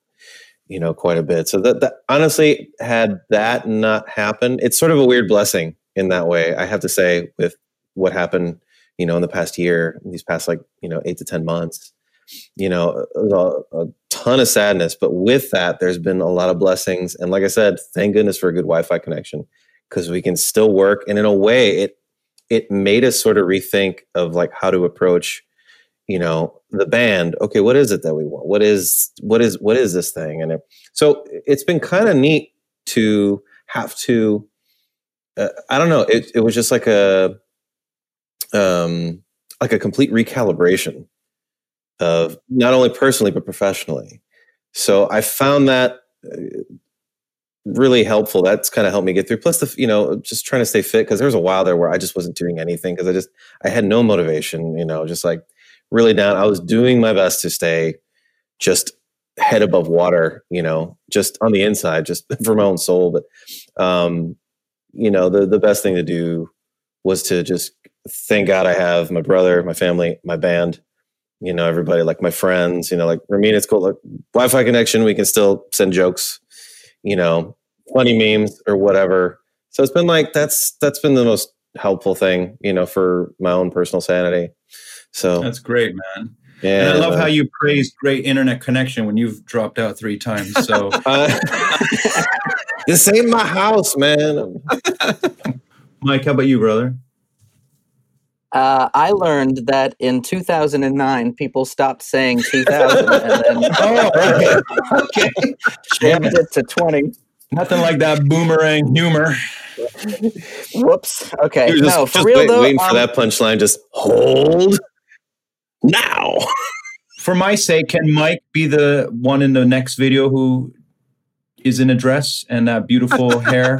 you know, quite a bit. So that, that honestly, had that not happened, it's sort of a weird blessing in that way. I have to say, with what happened, you know, in the past year, these past like, you know, eight to 10 months, you know, a, a ton of sadness. But with that, there's been a lot of blessings. And like I said, thank goodness for a good Wi Fi connection because we can still work. And in a way, it, it made us sort of rethink of like how to approach you know the band okay what is it that we want what is what is what is this thing and it, so it's been kind of neat to have to uh, i don't know it, it was just like a um like a complete recalibration of not only personally but professionally so i found that uh, really helpful. That's kind of helped me get through. Plus, the you know, just trying to stay fit because there was a while there where I just wasn't doing anything because I just I had no motivation. You know, just like really down. I was doing my best to stay just head above water. You know, just on the inside, just [LAUGHS] for my own soul. But um, you know, the the best thing to do was to just thank God I have my brother, my family, my band. You know, everybody like my friends. You know, like Ramin, it's cool. Like Wi-Fi connection, we can still send jokes you know, funny memes or whatever. So it's been like that's that's been the most helpful thing, you know, for my own personal sanity. So That's great, man. Yeah, and I love how you praised great internet connection when you've dropped out three times. So [LAUGHS] uh, [LAUGHS] this ain't my house, man. [LAUGHS] Mike, how about you, brother? Uh, I learned that in 2009, people stopped saying 2000 and then [LAUGHS] oh, right. okay. changed it to 20. Nothing like that boomerang humor. Whoops. Okay. You were just, no, for just real wait- though. waiting for um, that punchline. Just hold now. [LAUGHS] For my sake, can Mike be the one in the next video who is in a dress and that beautiful [LAUGHS] hair?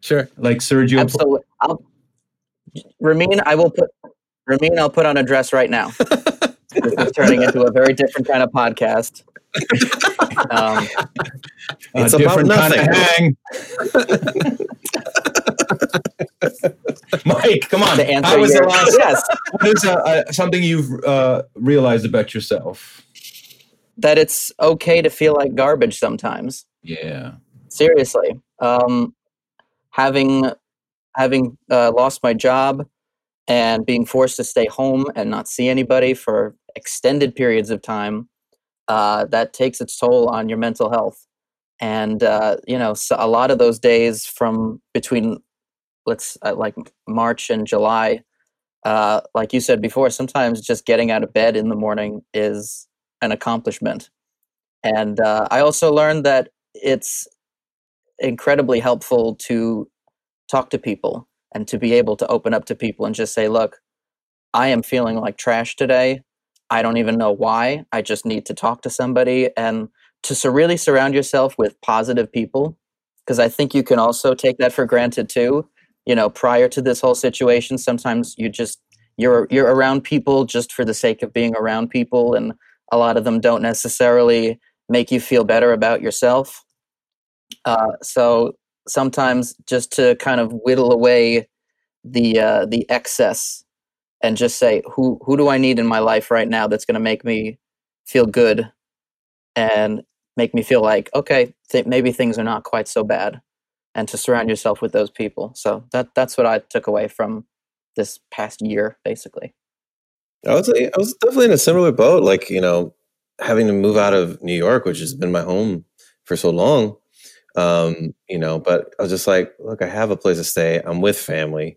Sure. Like Sergio. Absolutely. I'll, Ramin, I will put Ramin. I'll put on a dress right now. this is turning into a very different kind of podcast. Um, A It's about different kind of nothing. hang. Mike, come on. To answer How was the last? Yes. What is uh, uh, something you've uh, realized about yourself? that it's okay to feel like garbage sometimes. Yeah. seriously um having having uh, lost my job and being forced to stay home and not see anybody for extended periods of time uh, that takes its toll on your mental health. And uh, you know so a lot of those days from between let's uh, like march and july uh, like you said before sometimes just getting out of bed in the morning is an accomplishment. And uh, i also learned that it's incredibly helpful to talk to people and to be able to open up to people and just say, look, I am feeling like trash today. I don't even know why. I just need to talk to somebody and to really surround yourself with positive people. Because I think you can also take that for granted too. You know, prior to this whole situation, sometimes you just you're you're around people just for the sake of being around people, and a lot of them don't necessarily make you feel better about yourself. Uh, so sometimes just to kind of whittle away the uh, the excess and just say who who do I need in my life right now that's going to make me feel good and make me feel like okay th- maybe things are not quite so bad and to surround yourself with those people so that that's what I took away from this past year basically I was I was definitely in a similar boat. Like you know, having to move out of New York, which has been my home for so long. Um, you know, but I was just like, look, I have a place to stay. I'm with family.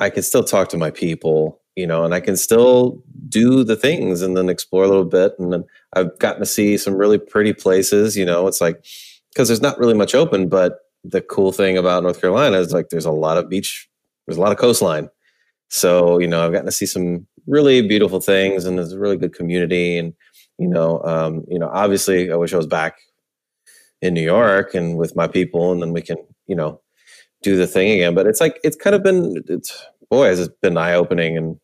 I can still talk to my people, you know, and I can still do the things and then explore a little bit. And then I've gotten to see some really pretty places. You know, it's like because there's not really much open, but the cool thing about North Carolina is like there's a lot of beach, there's a lot of coastline. So, you know, I've gotten to see some really beautiful things and there's a really good community. And, you know, um, you know, obviously I wish I was back in New York and with my people and then we can, you know, do the thing again. But it's like it's kind of been it's boy, has it been eye opening and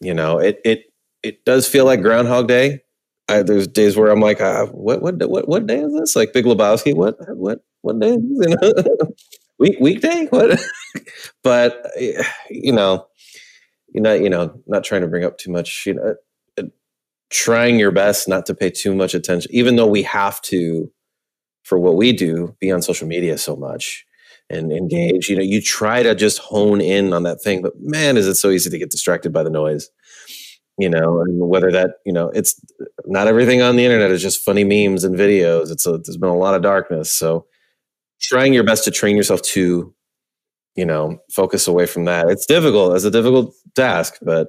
you know, it it it does feel like Groundhog Day. I, there's days where I'm like, uh, what what what what day is this? Like Big Lebowski, what what what day? [LAUGHS] Week weekday? What? [LAUGHS] but you know, you know, you know, not trying to bring up too much. You know, uh, trying your best not to pay too much attention, even though we have to for what we do be on social media so much and engage. You know, you try to just hone in on that thing, but man, is it so easy to get distracted by the noise. You know, and whether that you know, it's not everything on the internet is just funny memes and videos. It's a, there's been a lot of darkness. So, trying your best to train yourself to, you know, focus away from that. It's difficult. It's a difficult task, but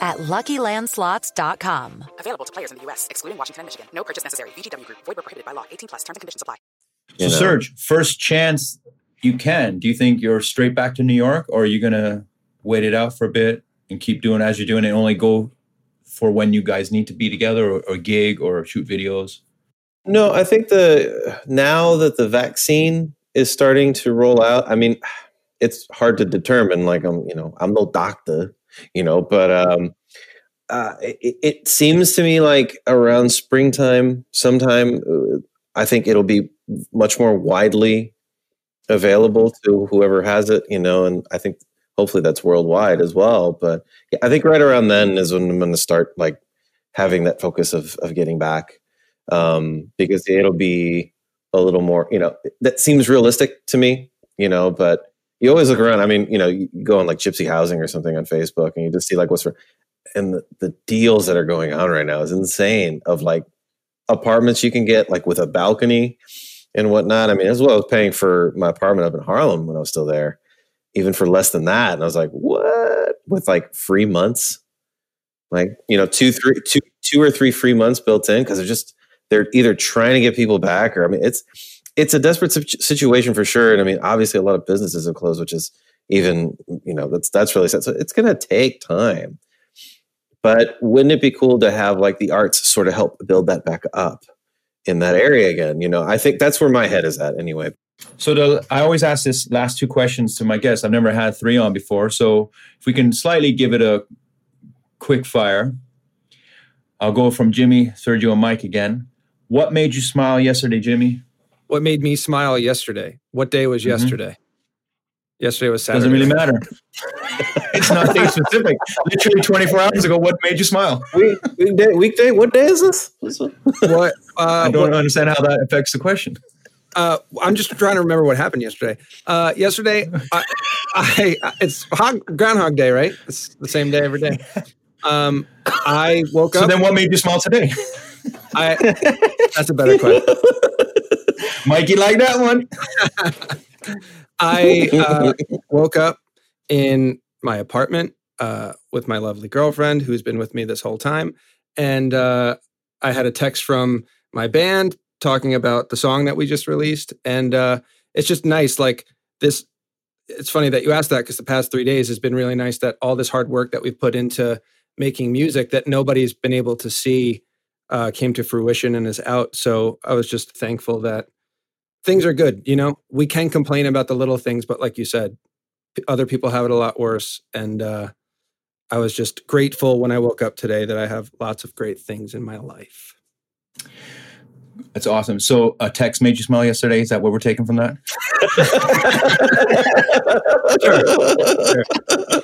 at LuckyLandSlots.com. Available to players in the U.S., excluding Washington and Michigan. No purchase necessary. VGW Group. Void where prohibited by law. 18 plus. Terms and conditions apply. So, Serge, first chance you can, do you think you're straight back to New York or are you going to wait it out for a bit and keep doing as you're doing and only go for when you guys need to be together or, or gig or shoot videos? No, I think the now that the vaccine is starting to roll out, I mean, it's hard to determine. Like I'm, you know, I'm no doctor, you know, but um, uh, it, it seems to me like around springtime, sometime, uh, I think it'll be much more widely available to whoever has it, you know, and I think hopefully that's worldwide as well. But yeah, I think right around then is when I'm going to start like having that focus of of getting back um, because it'll be a little more, you know, that seems realistic to me, you know, but you always look around. I mean, you know, you go on like Gypsy Housing or something on Facebook and you just see like what's, for, and the, the deals that are going on right now is insane of like apartments you can get like with a balcony and whatnot. I mean, as well as paying for my apartment up in Harlem when I was still there, even for less than that. And I was like, what? With like free months, like you know, two, three, two, two or three free months built in because they're just they're either trying to get people back or I mean, it's it's a desperate situation for sure. And I mean, obviously, a lot of businesses have closed, which is even you know that's that's really sad. So it's going to take time. But wouldn't it be cool to have like the arts sort of help build that back up in that area again? You know, I think that's where my head is at anyway. So the, I always ask this last two questions to my guests. I've never had three on before. So if we can slightly give it a quick fire, I'll go from Jimmy, Sergio, and Mike again. What made you smile yesterday, Jimmy? What made me smile yesterday? What day was Mhm. yesterday? Yesterday was Saturday. Doesn't really matter. [LAUGHS] it's not date specific. Literally 24 hours ago, what made you smile? Week, weekday, weekday, what day is this? what? Uh, I don't what- understand how that affects the question. Uh, I'm just trying to remember what happened yesterday. Uh, yesterday, I, I, it's hog, Groundhog Day, right? It's the same day every day. Um, I woke So up. So then what made you smile today? I, that's a better question. [LAUGHS] Mikey like that one. [LAUGHS] I uh, woke up in my apartment uh, with my lovely girlfriend who's been with me this whole time. And uh, I had a text from my band talking about the song that we just released. And uh, it's just nice. Like this, it's funny that you asked that because the past three days has been really nice that all this hard work that we've put into making music that nobody's been able to see uh, came to fruition and is out. So I was just thankful that things are good. You know, we can complain about the little things, but like you said, other people have it a lot worse. And uh, I was just grateful when I woke up today that I have lots of great things in my life. That's awesome. So a text made you smile yesterday. Is that what we're taking from that? [LAUGHS] [LAUGHS]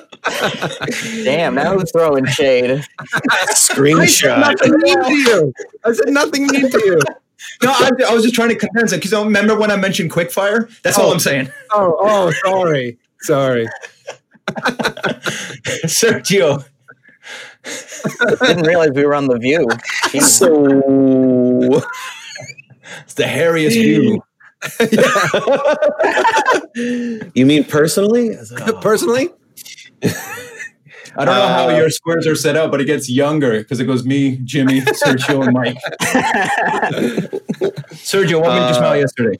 Damn, now who's throwing shade? Screenshot. Nothing mean to you. I said nothing mean to you. No, I, I was just trying to condense it because I remember when I mentioned quickfire. That's all Oh. I'm saying. [LAUGHS] Oh, oh, sorry, sorry. [LAUGHS] Sergio. Didn't realize we were on the View. Jesus. So It's the hairiest view. [LAUGHS] you mean personally? Personally, I don't know how Uh, your squares are set up, but it gets younger because it goes me, Jimmy, [LAUGHS] Sergio, and Mike. [LAUGHS] Sergio, what made you smile Uh, yesterday?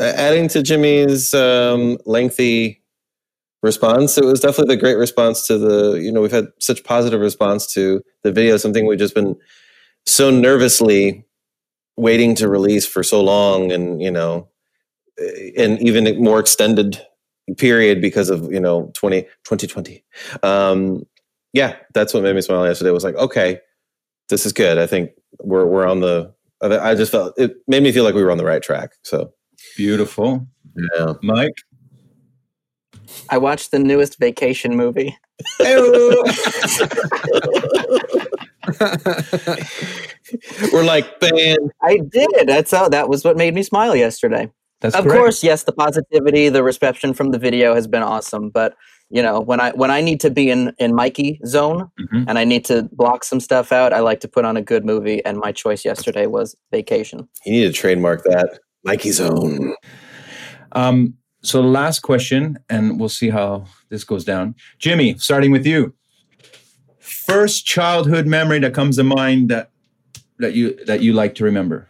Uh, adding to Jimmy's um, lengthy response, it was definitely the great response to the. You know, we've had such positive response to the video. Something we've just been so nervously waiting to release for so long, and you know, eh, and even more extended period because of you know 20, 2020. Um, yeah, that's what made me smile yesterday. Was like, okay, this is good. I think we're we're on the. I I just felt it made me feel like we were on the right track. So Beautiful. yeah. Mike? I watched the newest vacation movie. [LAUGHS] We're like, man, I did. That's how. That was what made me smile yesterday. That's of correct. course, yes, the positivity, the reception from the video has been awesome. But you know, when I when I need to be in in Mikey zone Mhm. and I need to block some stuff out, I like to put on a good movie. And my choice yesterday was Vacation. you need to trademark that. Mikey's own. Um, so last question, and we'll see how this goes down. Jimmy, starting with you. First childhood memory that comes to mind that that you that you like to remember.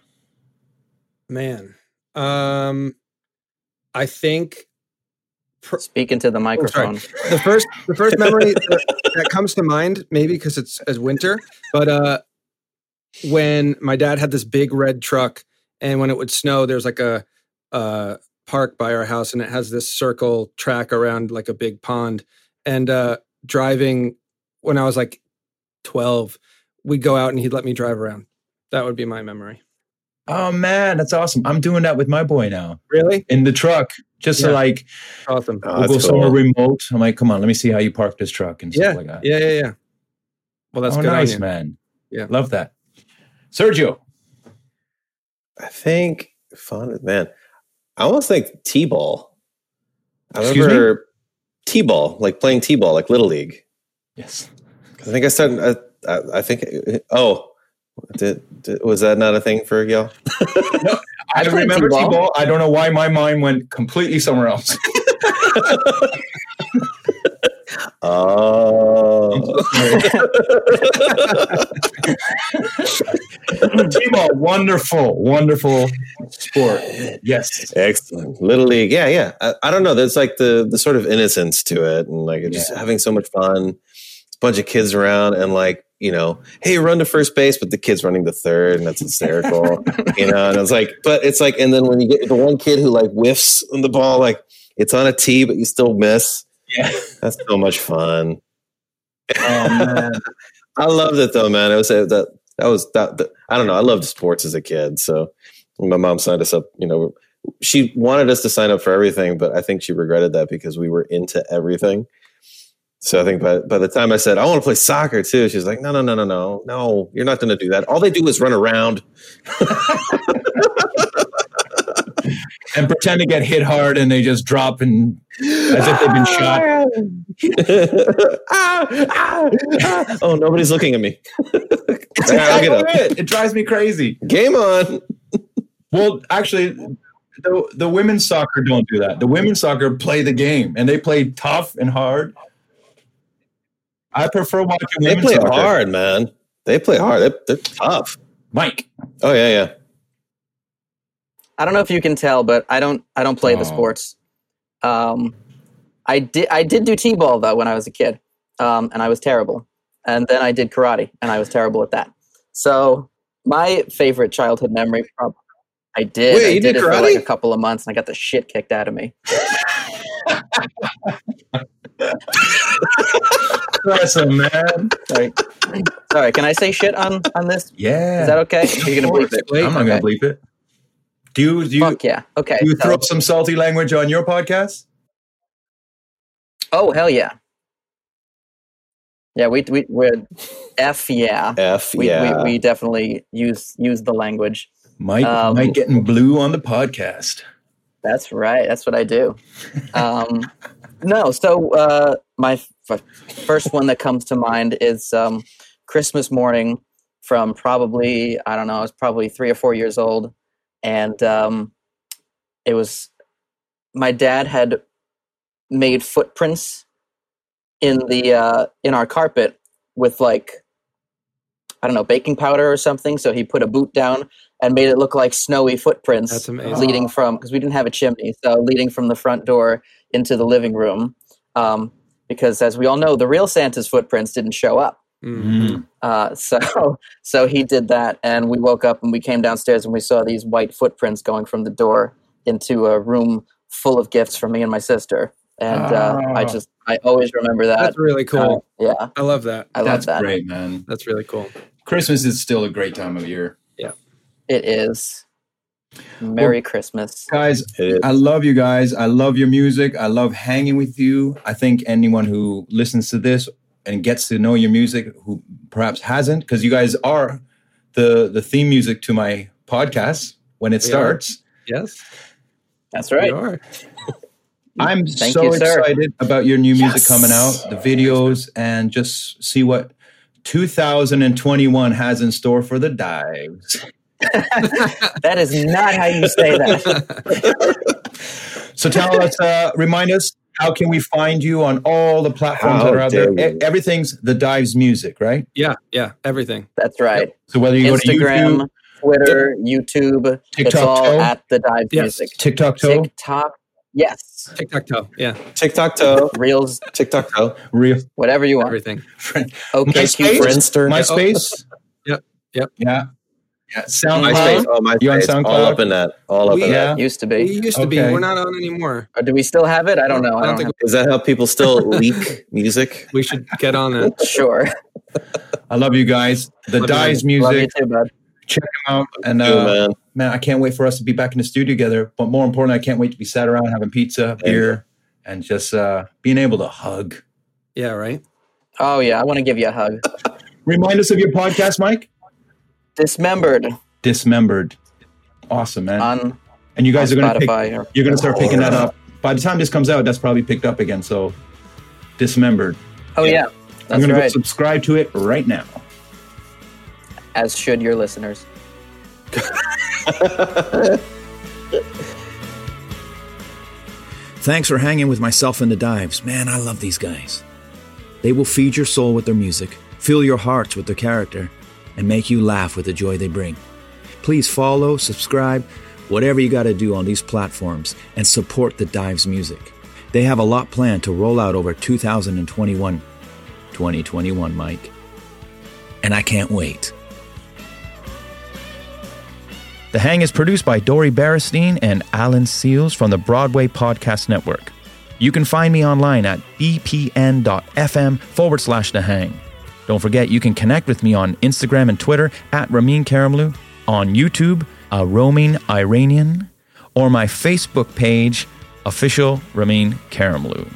man. Um, I think Speaking to the Oh, microphone. the first the first memory that, that comes to mind maybe because it's as winter but uh when my dad had this big red truck and when it would snow there's like a uh park by our house and it has this circle track around like a big pond and uh driving when i was like 12 we'd go out and he'd let me drive around. That would be my memory Oh man, that's awesome. I'm doing that with my boy now. Really? In the truck. Just to like Awesome. Oh, we'll go that's somewhere cool. remote. I'm like, come on, let me see how you park this truck and stuff Yeah. like that. Yeah, yeah, yeah. Well, that's oh, good on nice, man. Yeah. Love that. Sergio. I think fun man. I almost think T-ball. I Excuse me? remember T-ball, like playing T-ball, like Little League. Yes. I think I started. I, I, I think. Oh, did, did was that not a thing for y'all? [LAUGHS] I played remember T-ball. T-ball. I don't know why my mind went completely somewhere else. [LAUGHS] Oh, [LAUGHS] T-ball, wonderful, wonderful sport. Yes. excellent. Little League, yeah, yeah. I, I don't know. There's like the the sort of innocence to it, and like it's just Yeah. having so much fun. It's a bunch of kids around, and like you know, hey, run to first base, but the kid's running to third, and that's hysterical. [LAUGHS] you know, and it's like, but it's like, and then when you get the one kid who like whiffs on the ball, like it's on a tee, but you still miss. Yeah. That's so much fun. Oh man. [LAUGHS] I loved it though, man. It was uh, that that was that, that. I don't know. I loved sports as a kid, so my mom signed us up. You know, she wanted us to sign up for everything, but I think she regretted that because we were into everything. So I think by by the time I said I want to play soccer too, she's like, no, no, no, no, no, no, you're not going to do that. All they do is run around. [LAUGHS] and pretend to get hit hard and they just drop and as if they've been shot. [LAUGHS] Ah, ah, ah. Oh, nobody's looking at me. It's All right, I'll get up. exactly it. It drives me crazy. Game on. Well, actually, the, the women's soccer don't do that. The women's soccer play the game and they play tough and hard. I prefer watching They play soccer. hard, man. They play hard. They're, they're tough. Mike. Oh yeah, yeah. I don't know if you can tell, but I don't I don't play Oh. the sports. Um, I did I did do t-ball though when I was a kid, um, and I was terrible. And then I did karate, and I was terrible at that. So my favorite childhood memory, prob- I did. Wait, I you did, did it for like karate? a couple of months, and I got the shit kicked out of me. [LAUGHS] Awesome, man. Sorry, sorry. Can I say shit on on this? Yeah. Is that okay? You're you gonna bleep it? I'm not Okay. gonna bleep it. Do you do you, Fuck yeah. Okay. do you so- throw up some salty language on your podcast? oh hell yeah. Yeah, we we we're f yeah. F we, yeah. we we definitely use use the language. Mike, Um, Mike getting blue on the podcast. That's right. That's what I do. Um, no, so uh, my f- first one that comes to mind is um, Christmas morning from probably I don't know. I was probably three or four years old, and um, it was my dad had made footprints in the uh, in our carpet with like I don't know baking powder or something. So he put a boot down and made it look like snowy footprints leading from because we didn't have a chimney, so leading from the front door into the living room. Um, because as we all know, the real Santa's footprints didn't show up. Mm-hmm. Uh, so [LAUGHS] so he did that, and we woke up and we came downstairs and we saw these white footprints going from the door into a room full of gifts for me and my sister. And uh, I Ah. just I always remember that. That's really cool. Uh, yeah, I love that. I love That's that. great, man. That's really cool. Christmas is still a great time of year. Yeah, it is. Merry Christmas. Guys, I love you guys. I love your music. I love hanging with you. I think anyone who listens to this and gets to know your music who perhaps hasn't, because you guys are the the theme music to my podcast when it We are. starts. Yes. That's right. You are. [LAUGHS] I'm Thank so you, excited about your new music Yes. coming out, the videos, and just see what 2021 has in store for the dives. That is not how you say that. So tell us, uh, remind us, how can we find you on all the platforms How that are out there? E- Everything's the Dives Music, right? Yeah. Yeah. Everything. That's right. So whether you go to Instagram, YouTube, Twitter, YouTube, TikTok, it's TikTok all toe? at the Dives Yes. Music. TikTok, toe, TikTok, yes. TikTok, toe. Yeah. TikTok toe. Reels, TikTok toe. real whatever you want. Everything. Okay, MySpace, cute. Friendster. MySpace, [LAUGHS] Yep. Yep. yeah, yeah, MySpace. SoundCloud. Oh, MySpace. You on SoundCloud? All up in that. All up We- in Yeah. that. Used to We be. used to be. We're not on anymore. Or do we still have it? I don't know. I don't, think Is that how people still [LAUGHS] leak music? we should get on that. [LAUGHS] sure. I love you guys. The Love you, Dives Love you Music. too, bud. Check them out. And Too, uh, man. man, I can't wait for us to be back in the studio together. But more importantly, I can't wait to be sat around having pizza, beer, and just uh, being able to hug. Yeah, right. Oh yeah, I want to give you a hug. Remind us of your podcast, Mike. Dismembered. Dismembered. Awesome, man. On, and you guys are going to pick, you're going to start picking that oh. up. By the time this comes out, that's probably picked up again. So, dismembered. Oh yeah, I'm that's going to go subscribe to it right now. As should your listeners. Thanks for hanging with myself and the Dives. Man, I love these guys. They will feed your soul with their music, fill your hearts with their character, and make you laugh with the joy they bring. Please follow, subscribe, whatever you got to do on these platforms, and support the Dives music. They have a lot planned to roll out over 2021. 2021, Mike. And I can't wait. The Hang is produced by Dori Berinstein and Alan Seales from the Broadway Podcast Network. You can find me online at bpn.fm forward slash The Hang. Don't forget, you can connect with me on Instagram and Twitter at Ramin Karimloo, on YouTube, a roaming Iranian, or my Facebook page, official Ramin Karimloo.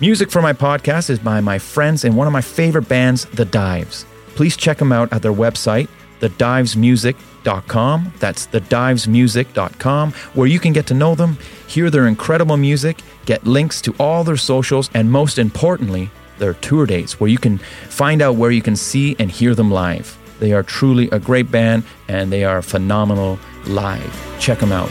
Music for my podcast is by my friends and one of my favorite bands, The Dives. Please check them out at their website, thedivesmusic.com. That's thedivesmusic.com, where you can get to know them, hear their incredible music, get links to all their socials, and most importantly, their tour dates, where you can find out where you can see and hear them live. They are truly a great band and they are phenomenal live. Check them out.